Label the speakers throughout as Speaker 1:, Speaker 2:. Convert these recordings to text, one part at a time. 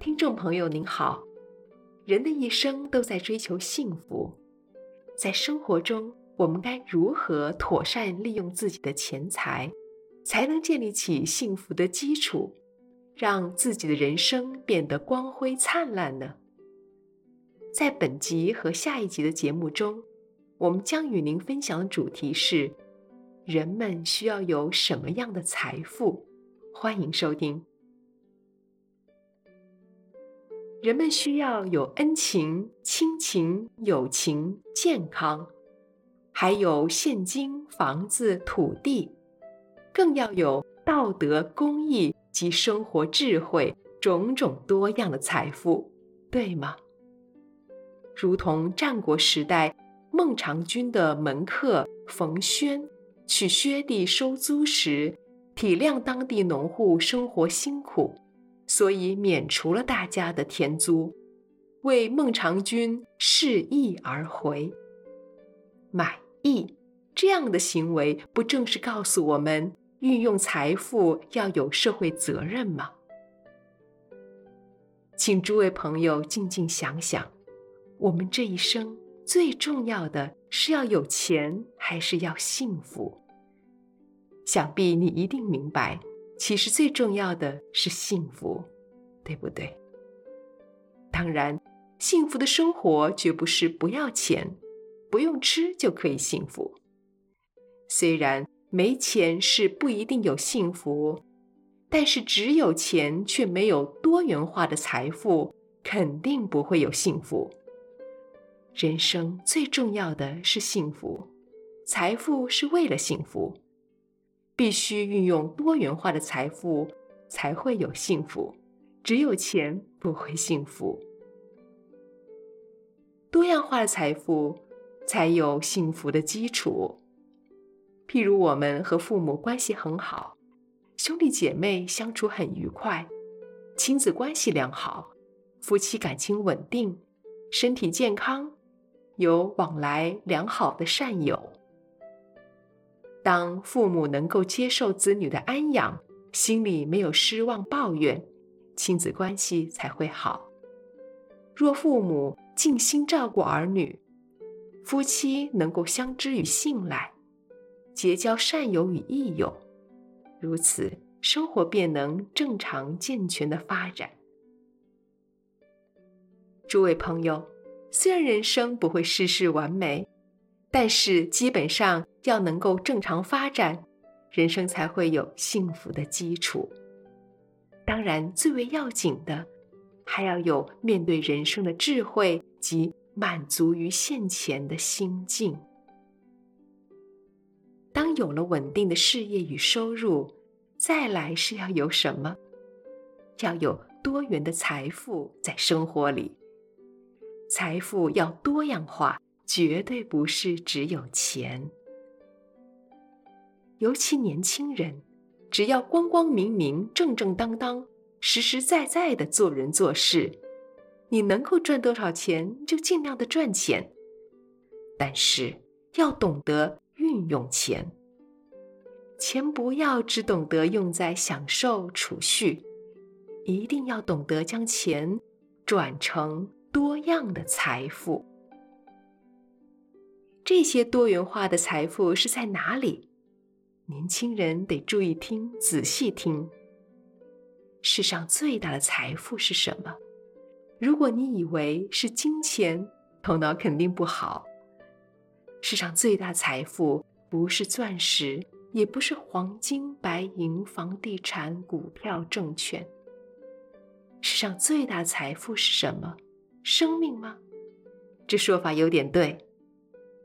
Speaker 1: 听众朋友您好。人的一生都在追求幸福，在生活中，我们该如何妥善利用自己的钱财，才能建立起幸福的基础，让自己的人生变得光辉灿烂呢？在本集和下一集的节目中，我们将与您分享的主题是：人们需要有什么样的财富？欢迎收听。人们需要有恩情、亲情、友情、健康，还有现金、房子、土地，更要有道德、公义及生活智慧，种种多样的财富，对吗？如同战国时代孟尝君的门客冯諼去薛地收租时，体谅当地农户生活辛苦，所以免除了大家的田租，为孟尝君释义而回。买意这样的行为，不正是告诉我们运用财富要有社会责任吗？请诸位朋友静静想想，我们这一生最重要的是要有钱，还是要幸福？想必你一定明白，其实最重要的是幸福，对不对？当然，幸福的生活绝不是不要钱、不用吃就可以幸福。虽然没钱是不一定有幸福，但是只有钱却没有多元化的财富，肯定不会有幸福。人生最重要的是幸福，财富是为了幸福。必须运用多元化的财富，才会有幸福。只有钱不会幸福。多样化的财富才有幸福的基础。譬如我们和父母关系很好，兄弟姐妹相处很愉快，亲子关系良好，夫妻感情稳定，身体健康，有往来良好的善友。当父母能够接受子女的安养，心里没有失望抱怨，亲子关系才会好。若父母尽心照顾儿女，夫妻能够相知与信赖，结交善友与益友，如此生活便能正常健全的发展。诸位朋友，虽然人生不会事事完美。但是基本上要能够正常发展，人生才会有幸福的基础。当然，最为要紧的，还要有面对人生的智慧及满足于现前的心境。当有了稳定的事业与收入，再来是要有什么？要有多元的财富在生活里，财富要多样化。绝对不是只有钱，尤其年轻人，只要光光明明、正正当当、实实在在的做人做事，你能够赚多少钱就尽量的赚钱，但是要懂得运用钱，钱不要只懂得用在享受储蓄，一定要懂得将钱转成多样的财富。这些多元化的财富是在哪里？年轻人得注意听，仔细听。世上最大的财富是什么？如果你以为是金钱，头脑肯定不好。世上最大财富不是钻石，也不是黄金、白银、房地产、股票、证券。世上最大财富是什么？生命吗？这说法有点对。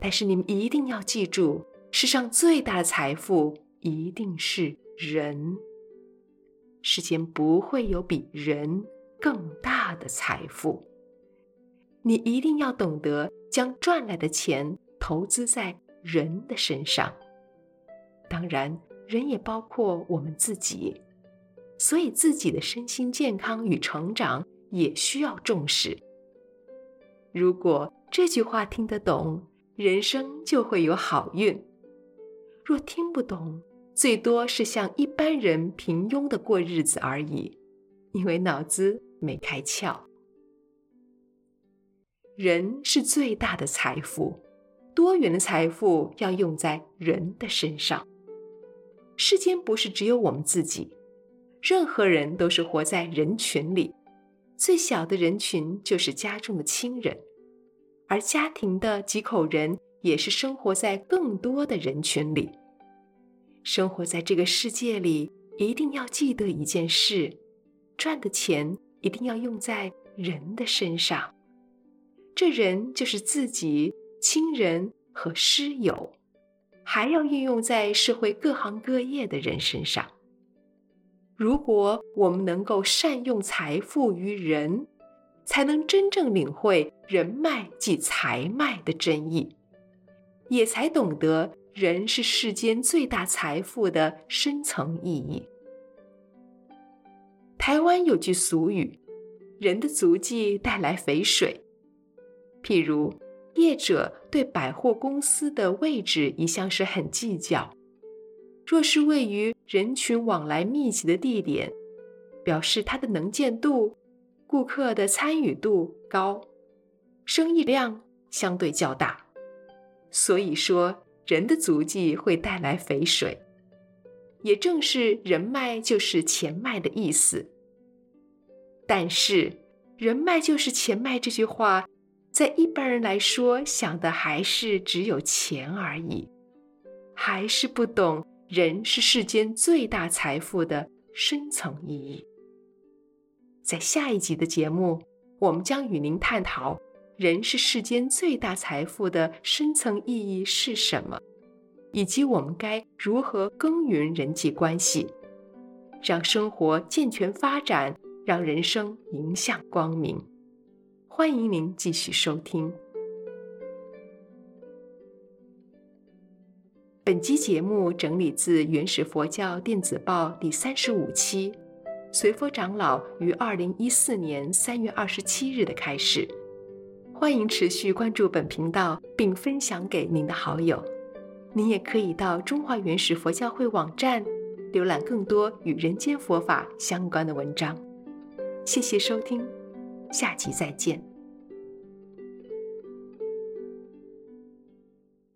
Speaker 1: 但是你们一定要记住，世上最大的财富一定是人。世间不会有比人更大的财富。你一定要懂得将赚来的钱投资在人的身上。当然，人也包括我们自己，所以自己的身心健康与成长也需要重视。如果这句话听得懂，人生就会有好运。若听不懂，最多是像一般人平庸的过日子而已，因为脑子没开窍。人是最大的财富，多元的财富要用在人的身上。世间不是只有我们自己，任何人都是活在人群里，最小的人群就是家中的亲人，而家庭的几口人也是生活在更多的人群里。生活在这个世界里，一定要记得一件事：赚的钱一定要用在人的身上。这人就是自己、亲人和师友，还要运用在社会各行各业的人身上。如果我们能够善用财富于人，才能真正领会人脉即财脉的真意，也才懂得人是世间最大财富的深层意义。台湾有句俗语：“人的足迹带来肥水。”譬如，业者对百货公司的位置一向是很计较。若是位于人群往来密集的地点，表示它的能见度、顾客的参与度高，生意量相对较大。所以说，人的足迹会带来肥水，也正是人脉就是钱脉的意思。但是，人脉就是钱脉这句话。在一般人来说，想的还是只有钱而已，还是不懂人是世间最大财富的深层意义。在下一集的节目，我们将与您探讨人是世间最大财富的深层意义是什么，以及我们该如何耕耘人际关系，让生活健全发展，让人生迎向光明。欢迎您继续收听。本期节目整理自《原始佛教电子报》第三十五期，随佛长老于二零一四年三月二十七日的开始。欢迎持续关注本频道，并分享给您的好友。您也可以到中华原始佛教会网站浏览更多与人间佛法相关的文章。谢谢收听。下集再见。